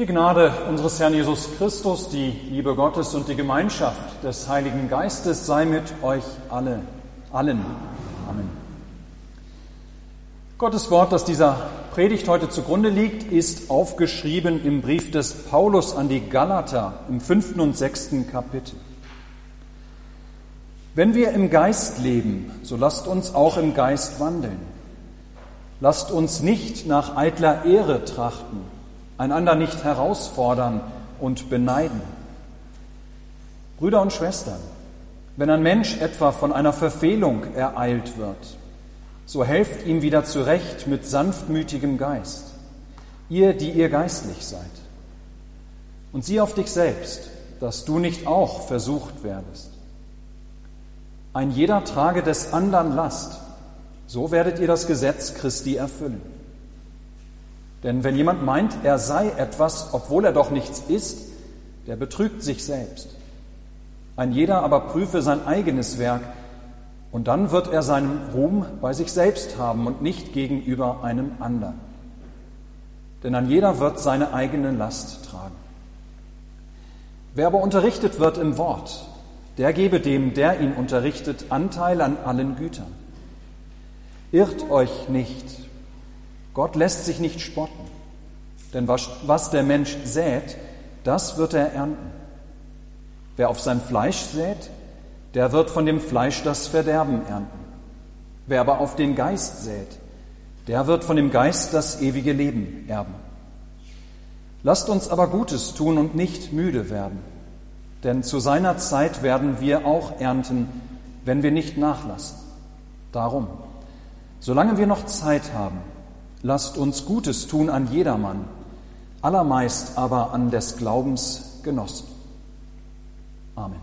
Die Gnade unseres Herrn Jesus Christus, die Liebe Gottes und die Gemeinschaft des Heiligen Geistes sei mit euch alle, allen. Amen. Gottes Wort, das dieser Predigt heute zugrunde liegt, ist aufgeschrieben im Brief des Paulus an die Galater im fünften und sechsten Kapitel. Wenn wir im Geist leben, so lasst uns auch im Geist wandeln. Lasst uns nicht nach eitler Ehre trachten, einander nicht herausfordern und beneiden. Brüder und Schwestern, wenn ein Mensch etwa von einer Verfehlung ereilt wird, so helft ihm wieder zurecht mit sanftmütigem Geist, ihr, die ihr geistlich seid. Und sieh auf dich selbst, dass du nicht auch versucht werdest. Ein jeder trage des anderen Last, so werdet ihr das Gesetz Christi erfüllen. Denn wenn jemand meint, er sei etwas, obwohl er doch nichts ist, der betrügt sich selbst. Ein jeder aber prüfe sein eigenes Werk, und dann wird er seinen Ruhm bei sich selbst haben und nicht gegenüber einem anderen. Denn ein jeder wird seine eigene Last tragen. Wer aber unterrichtet wird im Wort, der gebe dem, der ihn unterrichtet, Anteil an allen Gütern. Irrt euch nicht, Gott lässt sich nicht spotten, denn was, was der Mensch sät, das wird er ernten. Wer auf sein Fleisch sät, der wird von dem Fleisch das Verderben ernten. Wer aber auf den Geist sät, der wird von dem Geist das ewige Leben erben. Lasst uns aber Gutes tun und nicht müde werden, denn zu seiner Zeit werden wir auch ernten, wenn wir nicht nachlassen. Darum, solange wir noch Zeit haben, lasst uns Gutes tun an jedermann, allermeist aber an des Glaubens Genossen. Amen.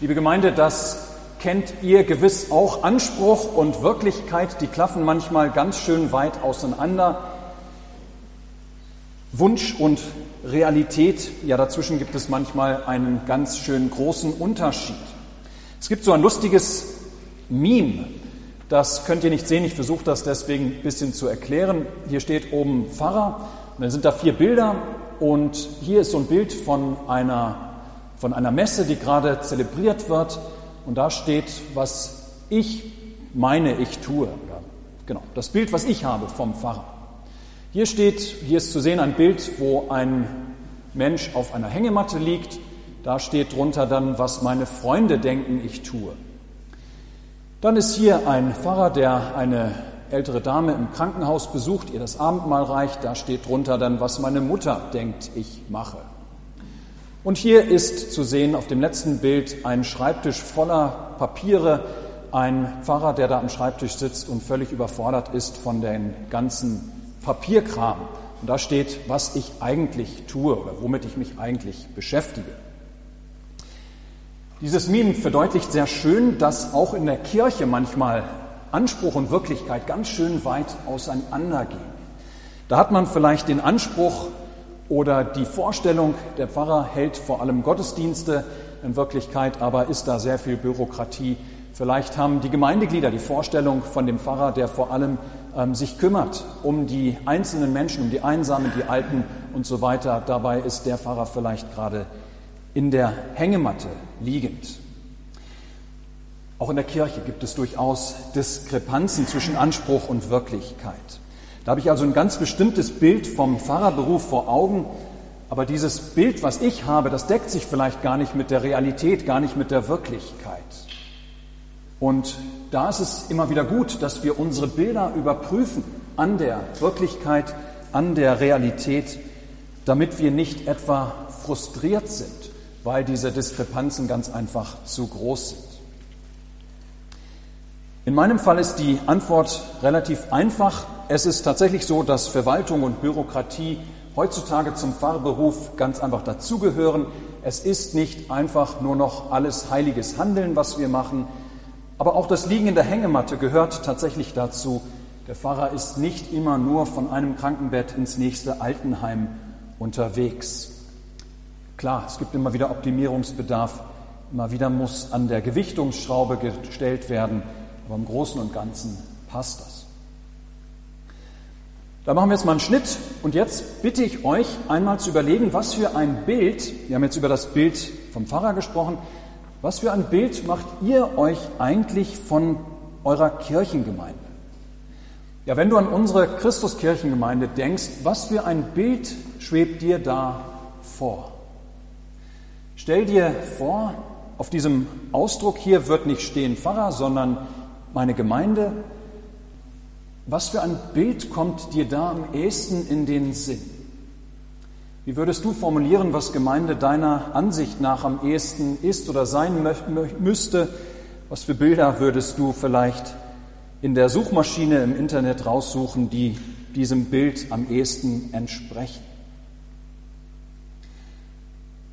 Liebe Gemeinde, das kennt ihr gewiss auch. Anspruch und Wirklichkeit, die klaffen manchmal ganz schön weit auseinander. Wunsch und Realität, ja dazwischen gibt es manchmal einen ganz schön großen Unterschied. Es gibt so ein lustiges Meme, das könnt ihr nicht sehen, ich versuche das deswegen ein bisschen zu erklären. Hier steht oben Pfarrer und dann sind da vier Bilder und hier ist so ein Bild von einer von einer Messe, die gerade zelebriert wird. Und da steht, was ich meine, ich tue. Oder, genau, das Bild, was ich habe vom Pfarrer. Hier steht, hier ist zu sehen ein Bild, wo ein Mensch auf einer Hängematte liegt. Da steht drunter dann, was meine Freunde denken, ich tue. Dann ist hier ein Pfarrer, der eine ältere Dame im Krankenhaus besucht, ihr das Abendmahl reicht. Da steht drunter dann, was meine Mutter denkt, ich mache. Und hier ist zu sehen auf dem letzten Bild ein Schreibtisch voller Papiere, ein Pfarrer, der da am Schreibtisch sitzt und völlig überfordert ist von den ganzen Papierkram. Und da steht, was ich eigentlich tue oder womit ich mich eigentlich beschäftige. Dieses Meme verdeutlicht sehr schön, dass auch in der Kirche manchmal Anspruch und Wirklichkeit ganz schön weit auseinandergehen. Da hat man vielleicht den Anspruch, oder die Vorstellung, der Pfarrer hält vor allem Gottesdienste, in Wirklichkeit aber ist da sehr viel Bürokratie. Vielleicht haben die Gemeindeglieder die Vorstellung von dem Pfarrer, der vor allem ähm, sich kümmert um die einzelnen Menschen, um die Einsamen, die Alten und so weiter. Dabei ist der Pfarrer vielleicht gerade in der Hängematte liegend. Auch in der Kirche gibt es durchaus Diskrepanzen zwischen Anspruch und Wirklichkeit. Da habe ich also ein ganz bestimmtes Bild vom Pfarrerberuf vor Augen, aber dieses Bild, was ich habe, das deckt sich vielleicht gar nicht mit der Realität, gar nicht mit der Wirklichkeit. Und da ist es immer wieder gut, dass wir unsere Bilder überprüfen an der Wirklichkeit, an der Realität, damit wir nicht etwa frustriert sind, weil diese Diskrepanzen ganz einfach zu groß sind. In meinem Fall ist die Antwort relativ einfach. Es ist tatsächlich so, dass Verwaltung und Bürokratie heutzutage zum Pfarrberuf ganz einfach dazugehören. Es ist nicht einfach nur noch alles heiliges Handeln, was wir machen, aber auch das Liegen in der Hängematte gehört tatsächlich dazu. Der Pfarrer ist nicht immer nur von einem Krankenbett ins nächste Altenheim unterwegs. Klar, es gibt immer wieder Optimierungsbedarf, immer wieder muss an der Gewichtungsschraube gestellt werden. Aber im Großen und Ganzen passt das. Da machen wir jetzt mal einen Schnitt und jetzt bitte ich euch einmal zu überlegen, was für ein Bild, wir haben jetzt über das Bild vom Pfarrer gesprochen, was für ein Bild macht ihr euch eigentlich von eurer Kirchengemeinde? Ja, wenn du an unsere Christuskirchengemeinde denkst, was für ein Bild schwebt dir da vor? Stell dir vor, auf diesem Ausdruck hier wird nicht stehen Pfarrer, sondern meine Gemeinde was für ein Bild kommt dir da am ehesten in den Sinn? Wie würdest du formulieren, was Gemeinde deiner Ansicht nach am ehesten ist oder sein müsste? Was für Bilder würdest du vielleicht in der Suchmaschine im Internet raussuchen, die diesem Bild am ehesten entsprechen?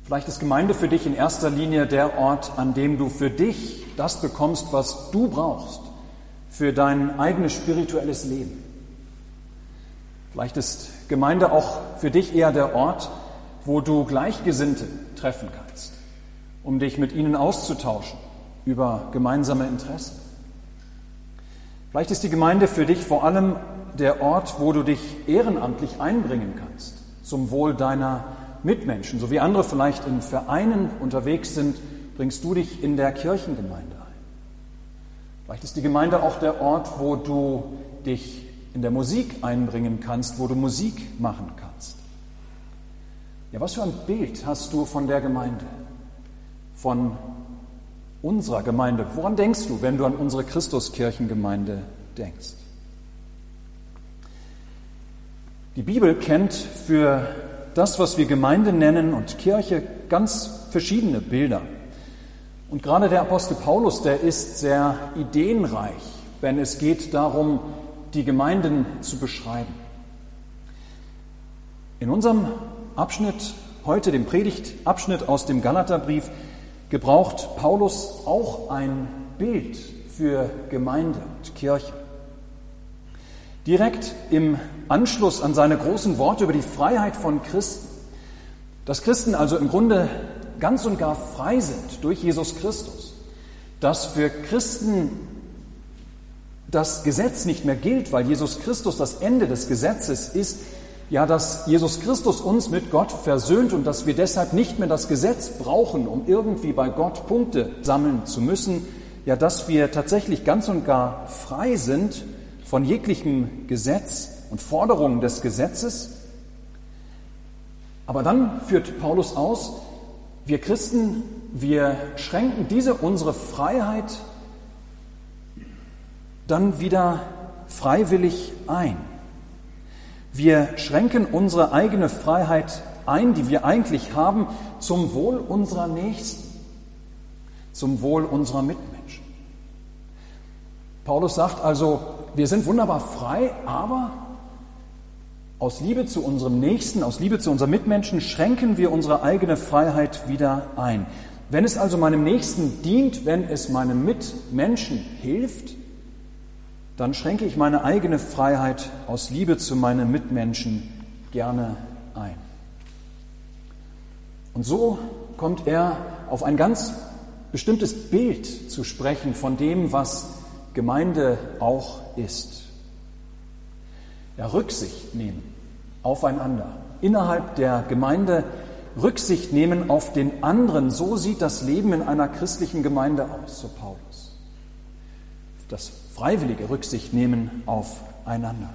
Vielleicht ist Gemeinde für dich in erster Linie der Ort, an dem du für dich das bekommst, was du brauchst für dein eigenes spirituelles Leben. Vielleicht ist Gemeinde auch für dich eher der Ort, wo du Gleichgesinnte treffen kannst, um dich mit ihnen auszutauschen über gemeinsame Interessen. Vielleicht ist die Gemeinde für dich vor allem der Ort, wo du dich ehrenamtlich einbringen kannst, zum Wohl deiner Mitmenschen. So wie andere vielleicht in Vereinen unterwegs sind, bringst du dich in der Kirchengemeinde Vielleicht ist die Gemeinde auch der Ort, wo du dich in der Musik einbringen kannst, wo du Musik machen kannst. Ja, was für ein Bild hast du von der Gemeinde, von unserer Gemeinde? Woran denkst du, wenn du an unsere Christuskirchengemeinde denkst? Die Bibel kennt für das, was wir Gemeinde nennen und Kirche, ganz verschiedene Bilder. Und gerade der Apostel Paulus, der ist sehr ideenreich, wenn es geht darum, die Gemeinden zu beschreiben. In unserem Abschnitt heute, dem Predigtabschnitt aus dem Galaterbrief, gebraucht Paulus auch ein Bild für Gemeinde und Kirche. Direkt im Anschluss an seine großen Worte über die Freiheit von Christen, dass Christen also im Grunde ganz und gar frei sind durch Jesus Christus, dass für Christen das Gesetz nicht mehr gilt, weil Jesus Christus das Ende des Gesetzes ist, ja, dass Jesus Christus uns mit Gott versöhnt und dass wir deshalb nicht mehr das Gesetz brauchen, um irgendwie bei Gott Punkte sammeln zu müssen, ja, dass wir tatsächlich ganz und gar frei sind von jeglichem Gesetz und Forderungen des Gesetzes. Aber dann führt Paulus aus, wir Christen, wir schränken diese unsere Freiheit dann wieder freiwillig ein. Wir schränken unsere eigene Freiheit ein, die wir eigentlich haben, zum Wohl unserer Nächsten, zum Wohl unserer Mitmenschen. Paulus sagt also, wir sind wunderbar frei, aber aus Liebe zu unserem Nächsten, aus Liebe zu unseren Mitmenschen schränken wir unsere eigene Freiheit wieder ein. Wenn es also meinem Nächsten dient, wenn es meinem Mitmenschen hilft, dann schränke ich meine eigene Freiheit aus Liebe zu meinen Mitmenschen gerne ein. Und so kommt er auf ein ganz bestimmtes Bild zu sprechen von dem, was Gemeinde auch ist. Ja, Rücksicht nehmen aufeinander. Innerhalb der Gemeinde Rücksicht nehmen auf den anderen. So sieht das Leben in einer christlichen Gemeinde aus, so Paulus. Das freiwillige Rücksicht nehmen aufeinander.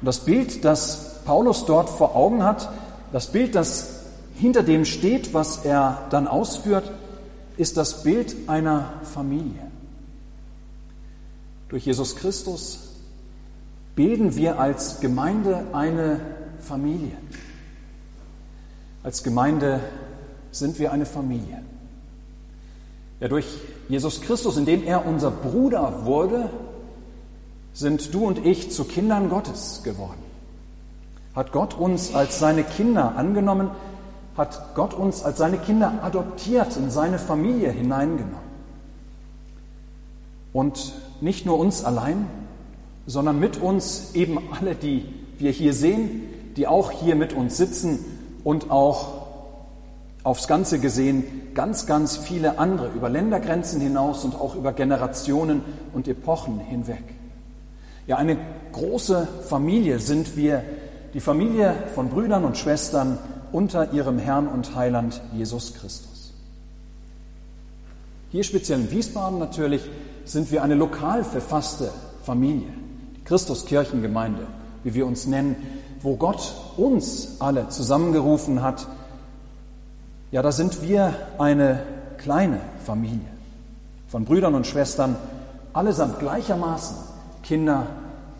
Und das Bild, das Paulus dort vor Augen hat, das Bild, das hinter dem steht, was er dann ausführt, ist das Bild einer Familie. Durch Jesus Christus bilden wir als Gemeinde eine Familie. Als Gemeinde sind wir eine Familie. Ja, durch Jesus Christus, indem er unser Bruder wurde, sind du und ich zu Kindern Gottes geworden. Hat Gott uns als seine Kinder angenommen, hat Gott uns als seine Kinder adoptiert, in seine Familie hineingenommen. Und nicht nur uns allein, sondern mit uns eben alle, die wir hier sehen, die auch hier mit uns sitzen und auch aufs Ganze gesehen ganz, ganz viele andere über Ländergrenzen hinaus und auch über Generationen und Epochen hinweg. Ja, eine große Familie sind wir, die Familie von Brüdern und Schwestern unter ihrem Herrn und Heiland Jesus Christus. Hier speziell in Wiesbaden natürlich sind wir eine lokal verfasste Familie, die Christuskirchengemeinde, wie wir uns nennen, wo Gott uns alle zusammengerufen hat. Ja, da sind wir eine kleine Familie von Brüdern und Schwestern, allesamt gleichermaßen Kinder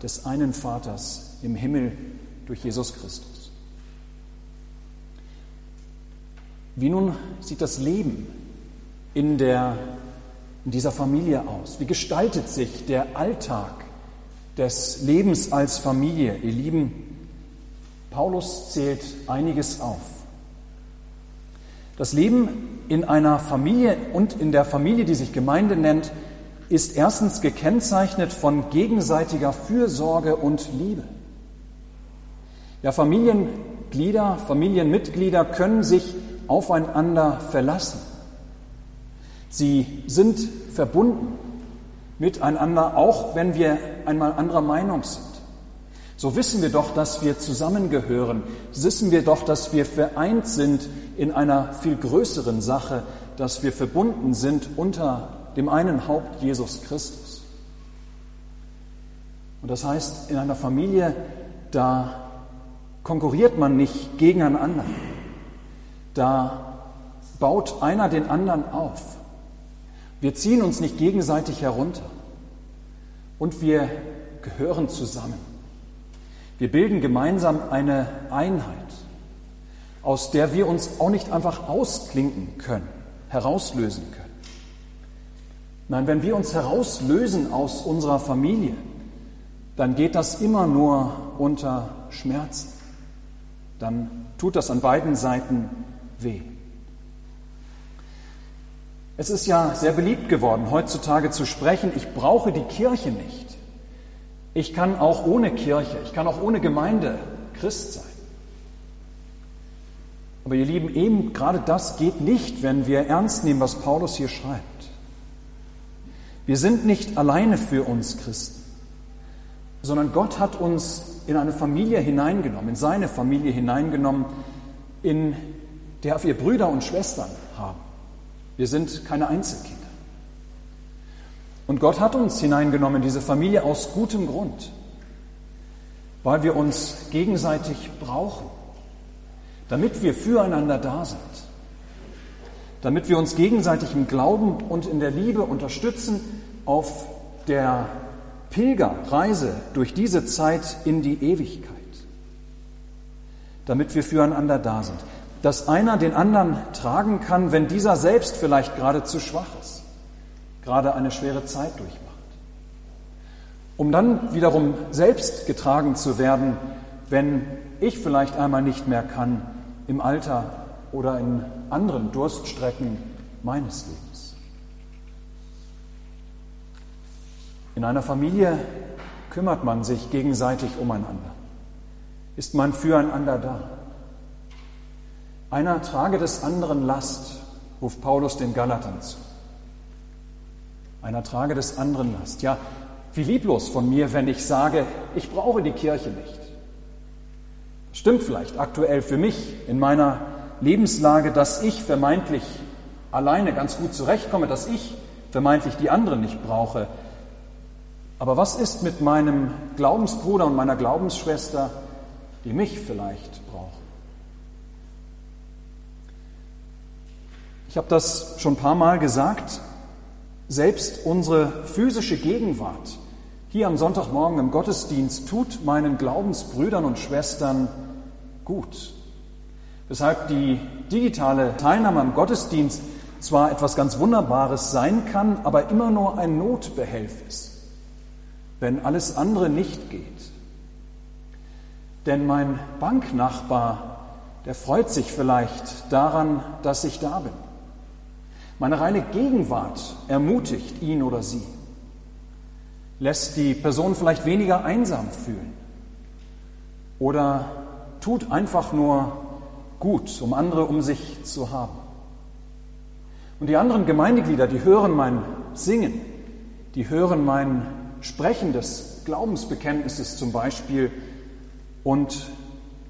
des einen Vaters im Himmel durch Jesus Christus. Wie nun sieht das Leben in, der, in dieser Familie aus? Wie gestaltet sich der Alltag des Lebens als Familie? Ihr Lieben, Paulus zählt einiges auf. Das Leben in einer Familie und in der Familie, die sich Gemeinde nennt, ist erstens gekennzeichnet von gegenseitiger Fürsorge und Liebe. Ja, Familienglieder, Familienmitglieder können sich aufeinander verlassen. Sie sind verbunden miteinander, auch wenn wir einmal anderer Meinung sind. So wissen wir doch, dass wir zusammengehören, wissen wir doch, dass wir vereint sind in einer viel größeren Sache, dass wir verbunden sind unter dem einen Haupt Jesus Christus. Und das heißt, in einer Familie, da konkurriert man nicht gegeneinander. Da baut einer den anderen auf. Wir ziehen uns nicht gegenseitig herunter. Und wir gehören zusammen. Wir bilden gemeinsam eine Einheit, aus der wir uns auch nicht einfach ausklinken können, herauslösen können. Nein, wenn wir uns herauslösen aus unserer Familie, dann geht das immer nur unter Schmerzen. Dann tut das an beiden Seiten weh. Es ist ja sehr beliebt geworden, heutzutage zu sprechen, ich brauche die Kirche nicht. Ich kann auch ohne Kirche, ich kann auch ohne Gemeinde Christ sein. Aber ihr Lieben, eben gerade das geht nicht, wenn wir ernst nehmen, was Paulus hier schreibt. Wir sind nicht alleine für uns Christen, sondern Gott hat uns in eine Familie hineingenommen, in seine Familie hineingenommen, in der wir Brüder und Schwestern haben. Wir sind keine Einzelkinder. Und Gott hat uns hineingenommen in diese Familie aus gutem Grund, weil wir uns gegenseitig brauchen, damit wir füreinander da sind damit wir uns gegenseitig im Glauben und in der Liebe unterstützen auf der Pilgerreise durch diese Zeit in die Ewigkeit, damit wir füreinander da sind, dass einer den anderen tragen kann, wenn dieser selbst vielleicht gerade zu schwach ist, gerade eine schwere Zeit durchmacht, um dann wiederum selbst getragen zu werden, wenn ich vielleicht einmal nicht mehr kann im Alter oder in anderen Durststrecken meines Lebens. In einer Familie kümmert man sich gegenseitig umeinander. Ist man füreinander da? Einer trage des anderen Last, ruft Paulus den Galatern zu. Einer trage des anderen Last. Ja, wie lieblos von mir, wenn ich sage, ich brauche die Kirche nicht. Stimmt vielleicht aktuell für mich in meiner Lebenslage, dass ich vermeintlich alleine ganz gut zurechtkomme, dass ich vermeintlich die anderen nicht brauche. Aber was ist mit meinem Glaubensbruder und meiner Glaubensschwester, die mich vielleicht brauchen? Ich habe das schon ein paar Mal gesagt. Selbst unsere physische Gegenwart hier am Sonntagmorgen im Gottesdienst tut meinen Glaubensbrüdern und Schwestern gut weshalb die digitale Teilnahme am Gottesdienst zwar etwas ganz Wunderbares sein kann, aber immer nur ein Notbehelf ist, wenn alles andere nicht geht. Denn mein Banknachbar, der freut sich vielleicht daran, dass ich da bin. Meine reine Gegenwart ermutigt ihn oder sie, lässt die Person vielleicht weniger einsam fühlen oder tut einfach nur gut, um andere um sich zu haben. Und die anderen Gemeindeglieder, die hören mein Singen, die hören mein sprechendes Glaubensbekenntnisses zum Beispiel und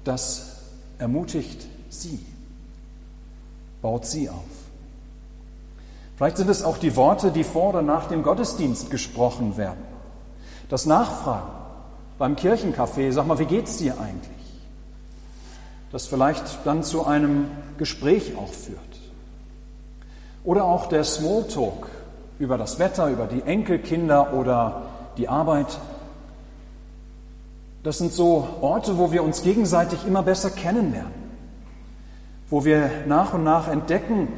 das ermutigt sie, baut sie auf. Vielleicht sind es auch die Worte, die vor oder nach dem Gottesdienst gesprochen werden. Das Nachfragen beim Kirchencafé, sag mal, wie geht's dir eigentlich? Das vielleicht dann zu einem Gespräch auch führt. Oder auch der Smalltalk über das Wetter, über die Enkelkinder oder die Arbeit. Das sind so Orte, wo wir uns gegenseitig immer besser kennenlernen, wo wir nach und nach entdecken,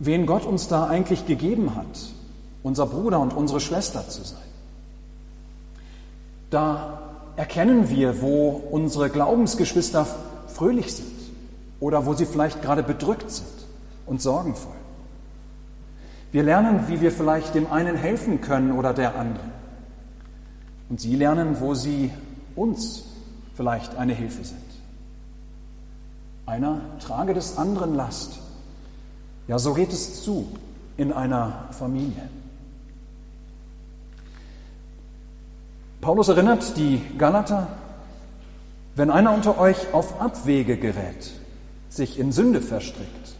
wen Gott uns da eigentlich gegeben hat, unser Bruder und unsere Schwester zu sein. Da erkennen wir, wo unsere Glaubensgeschwister fröhlich sind oder wo sie vielleicht gerade bedrückt sind und sorgenvoll. Wir lernen, wie wir vielleicht dem einen helfen können oder der anderen. Und sie lernen, wo sie uns vielleicht eine Hilfe sind. Einer trage des anderen Last. Ja, so geht es zu in einer Familie. Paulus erinnert die Galater, wenn einer unter euch auf Abwege gerät, sich in Sünde verstrickt,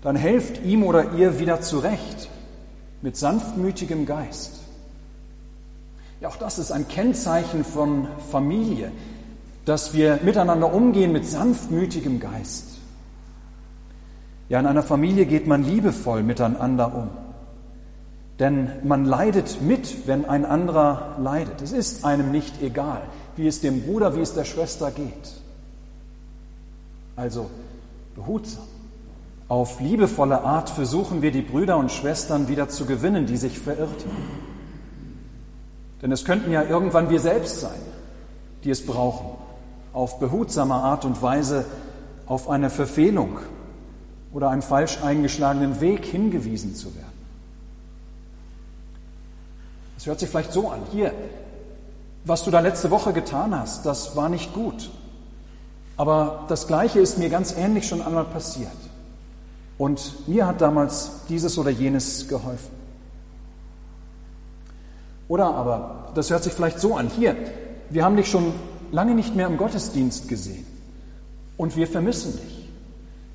dann helft ihm oder ihr wieder zurecht mit sanftmütigem Geist. Ja, auch das ist ein Kennzeichen von Familie, dass wir miteinander umgehen mit sanftmütigem Geist. Ja, in einer Familie geht man liebevoll miteinander um. Denn man leidet mit, wenn ein anderer leidet. Es ist einem nicht egal, wie es dem Bruder, wie es der Schwester geht. Also behutsam. Auf liebevolle Art versuchen wir die Brüder und Schwestern wieder zu gewinnen, die sich verirrt haben. Denn es könnten ja irgendwann wir selbst sein, die es brauchen, auf behutsame Art und Weise auf eine Verfehlung oder einen falsch eingeschlagenen Weg hingewiesen zu werden. Es hört sich vielleicht so an, hier, was du da letzte Woche getan hast, das war nicht gut. Aber das Gleiche ist mir ganz ähnlich schon einmal passiert. Und mir hat damals dieses oder jenes geholfen. Oder aber, das hört sich vielleicht so an, hier, wir haben dich schon lange nicht mehr im Gottesdienst gesehen und wir vermissen dich.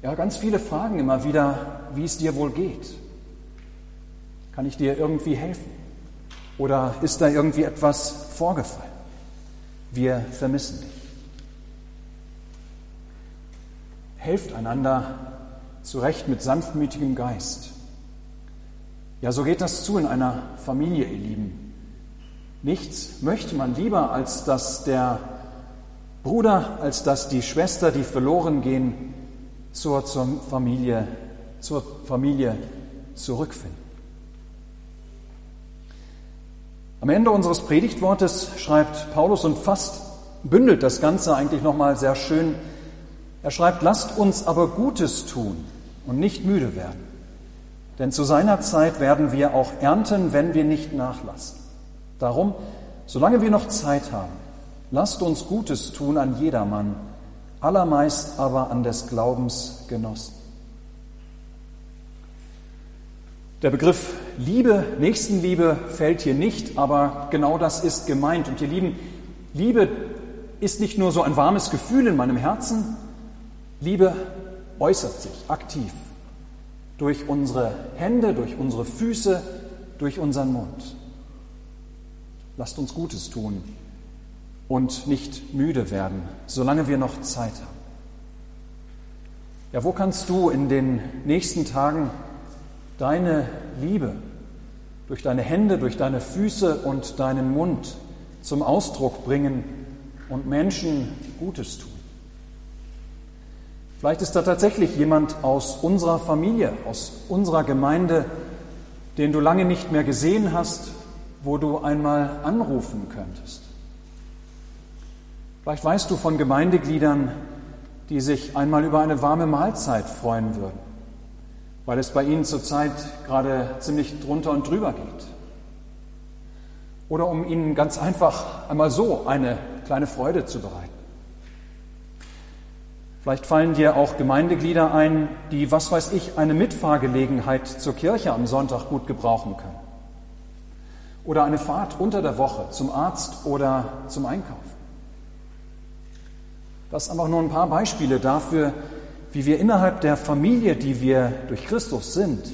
Ja, ganz viele fragen immer wieder, wie es dir wohl geht. Kann ich dir irgendwie helfen? Oder ist da irgendwie etwas vorgefallen? Wir vermissen dich. Helft einander zurecht mit sanftmütigem Geist. Ja, so geht das zu in einer Familie, ihr Lieben. Nichts möchte man lieber, als dass der Bruder, als dass die Schwester, die verloren gehen, zur, zur, Familie, zur Familie zurückfinden. Am Ende unseres Predigtwortes schreibt Paulus und fast bündelt das Ganze eigentlich nochmal sehr schön. Er schreibt, lasst uns aber Gutes tun und nicht müde werden. Denn zu seiner Zeit werden wir auch ernten, wenn wir nicht nachlassen. Darum, solange wir noch Zeit haben, lasst uns Gutes tun an jedermann, allermeist aber an des Glaubens Genossen. Der Begriff Liebe, Nächstenliebe fällt hier nicht, aber genau das ist gemeint. Und ihr Lieben, Liebe ist nicht nur so ein warmes Gefühl in meinem Herzen, Liebe äußert sich aktiv durch unsere Hände, durch unsere Füße, durch unseren Mund. Lasst uns Gutes tun und nicht müde werden, solange wir noch Zeit haben. Ja, wo kannst du in den nächsten Tagen deine Liebe durch deine Hände, durch deine Füße und deinen Mund zum Ausdruck bringen und Menschen Gutes tun? Vielleicht ist da tatsächlich jemand aus unserer Familie, aus unserer Gemeinde, den du lange nicht mehr gesehen hast, wo du einmal anrufen könntest. Vielleicht weißt du von Gemeindegliedern, die sich einmal über eine warme Mahlzeit freuen würden, weil es bei ihnen zurzeit gerade ziemlich drunter und drüber geht. Oder um ihnen ganz einfach einmal so eine kleine Freude zu bereiten. Vielleicht fallen dir auch Gemeindeglieder ein, die, was weiß ich, eine Mitfahrgelegenheit zur Kirche am Sonntag gut gebrauchen können. oder eine Fahrt unter der Woche zum Arzt oder zum Einkaufen. Das einfach nur ein paar Beispiele dafür, wie wir innerhalb der Familie, die wir durch Christus sind,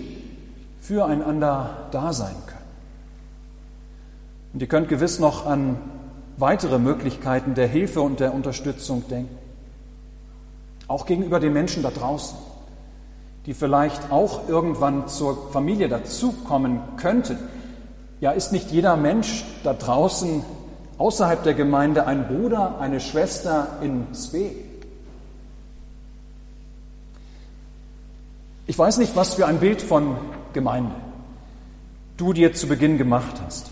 füreinander da sein können. Und ihr könnt gewiss noch an weitere Möglichkeiten der Hilfe und der Unterstützung denken. Auch gegenüber den Menschen da draußen, die vielleicht auch irgendwann zur Familie dazukommen könnten. Ja, ist nicht jeder Mensch da draußen außerhalb der Gemeinde ein Bruder, eine Schwester in Sve? Ich weiß nicht, was für ein Bild von Gemeinde du dir zu Beginn gemacht hast.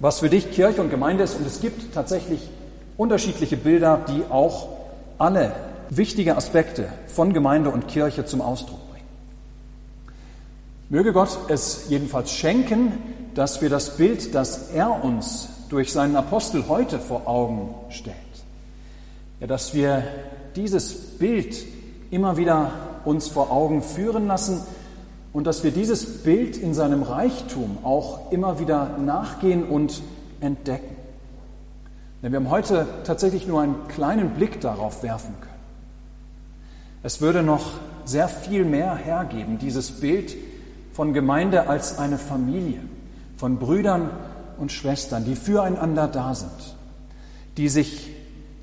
Was für dich Kirche und Gemeinde ist. Und es gibt tatsächlich unterschiedliche Bilder, die auch alle wichtige Aspekte von Gemeinde und Kirche zum Ausdruck bringen. Möge Gott es jedenfalls schenken, dass wir das Bild, das er uns durch seinen Apostel heute vor Augen stellt, ja, dass wir dieses Bild immer wieder uns vor Augen führen lassen und dass wir dieses Bild in seinem Reichtum auch immer wieder nachgehen und entdecken. Denn wir haben heute tatsächlich nur einen kleinen Blick darauf werfen können. Es würde noch sehr viel mehr hergeben, dieses Bild von Gemeinde als eine Familie, von Brüdern und Schwestern, die füreinander da sind, die sich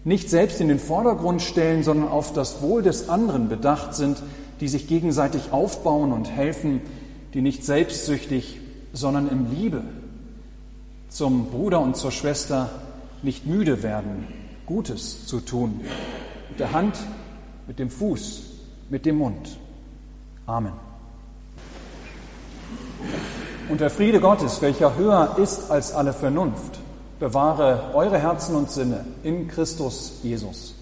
nicht selbst in den Vordergrund stellen, sondern auf das Wohl des anderen bedacht sind, die sich gegenseitig aufbauen und helfen, die nicht selbstsüchtig, sondern in Liebe zum Bruder und zur Schwester nicht müde werden, Gutes zu tun. Mit der Hand, mit dem Fuß, mit dem Mund. Amen. Und der Friede Gottes, welcher höher ist als alle Vernunft, bewahre eure Herzen und Sinne in Christus Jesus.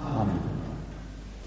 Amen.